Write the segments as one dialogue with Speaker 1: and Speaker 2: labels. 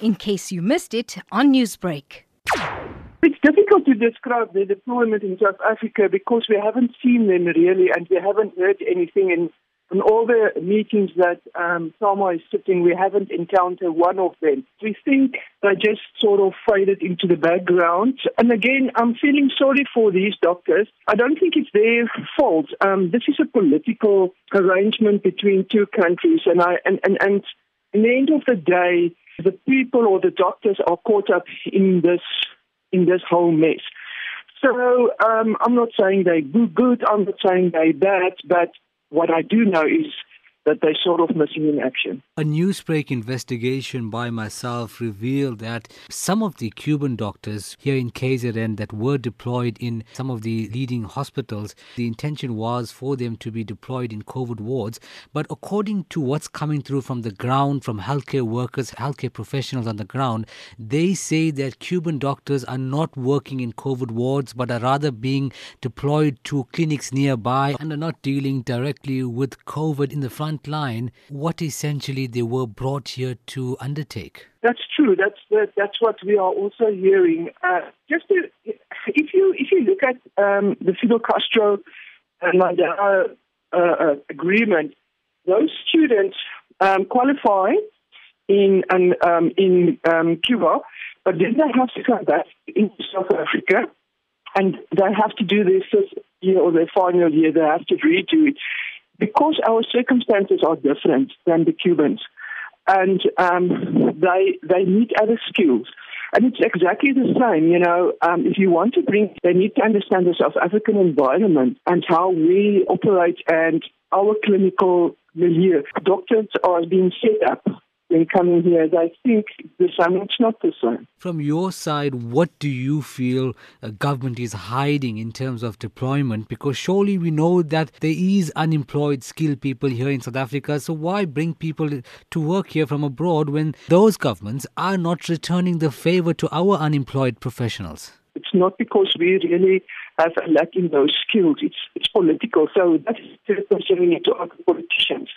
Speaker 1: in case you missed it on Newsbreak.
Speaker 2: It's difficult to describe the deployment in South Africa because we haven't seen them really and we haven't heard anything. And in all the meetings that um, is sitting, we haven't encountered one of them. We think they just sort of faded into the background. And again, I'm feeling sorry for these doctors. I don't think it's their fault. Um, this is a political arrangement between two countries, and I and and and. In the end of the day, the people or the doctors are caught up in this in this whole mess. So um, I'm not saying they're good, I'm not saying they're bad, but what I do know is that they're sort of missing in action.
Speaker 3: A Newsbreak investigation by myself revealed that some of the Cuban doctors here in KZN that were deployed in some of the leading hospitals, the intention was for them to be deployed in COVID wards. But according to what's coming through from the ground, from healthcare workers, healthcare professionals on the ground, they say that Cuban doctors are not working in COVID wards, but are rather being deployed to clinics nearby and are not dealing directly with COVID in the front front line what essentially they were brought here to undertake.
Speaker 2: That's true. That's that, that's what we are also hearing. Uh, just to, if you if you look at um, the Fidel Castro and Mandela uh, uh, agreement, those students um, qualify in um, in um, Cuba, but then they have to come back into South Africa, and they have to do their first year or their final year. They have to redo it because our circumstances are different than the Cubans, and um, they they need other skills. And it's exactly the same, you know. Um, if you want to bring, they need to understand the South African environment and how we operate and our clinical milieu. Doctors are being set up in coming here, as I think the same. It's not the same.
Speaker 3: From your side, what do you feel a government is hiding in terms of deployment? Because surely we know that there is unemployed skilled people here in South Africa. So why bring people to work here from abroad when those governments are not returning the favor to our unemployed professionals?
Speaker 2: It's not because we really have a lack in those skills. It's it's political. So that's we need to ask politicians.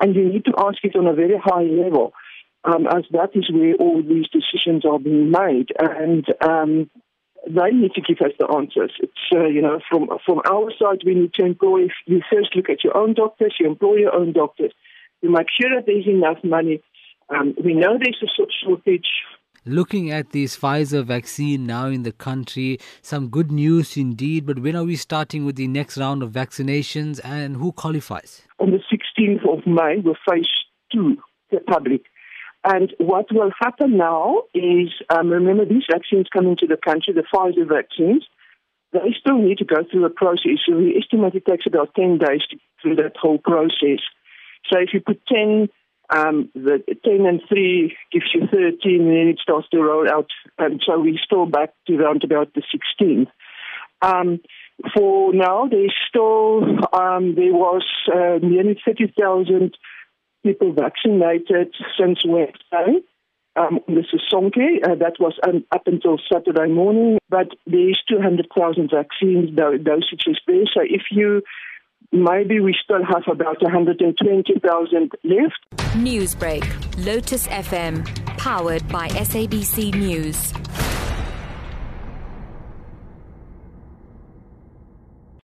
Speaker 2: And you need to ask it on a very high level, um, as that is where all these decisions are being made. And um, they need to give us the answers. It's, uh, you know, from, from our side, we need to employ, you first look at your own doctors, you employ your own doctors, you make sure that there's enough money. Um, we know there's a shortage
Speaker 3: looking at this Pfizer vaccine now in the country, some good news indeed. But when are we starting with the next round of vaccinations and who qualifies?
Speaker 2: On the 16th of May, we'll phase two, the public. And what will happen now is, um, remember, these vaccines come into the country, the Pfizer vaccines, they still need to go through a process. So we estimate it takes about 10 days to through that whole process. So if you put 10, um, the 10 and 3 gives you 13, and then it starts to roll out. And so we still back to around about the 16th. Um, for now, there's still um, there was uh, nearly 30,000 people vaccinated since Wednesday. Um, this is Sonke. Uh, that was um, up until Saturday morning, but there's 200,000 vaccines dosages there. So if you maybe we still have about 120,000 left.
Speaker 4: Newsbreak, Lotus FM, powered by SABC News.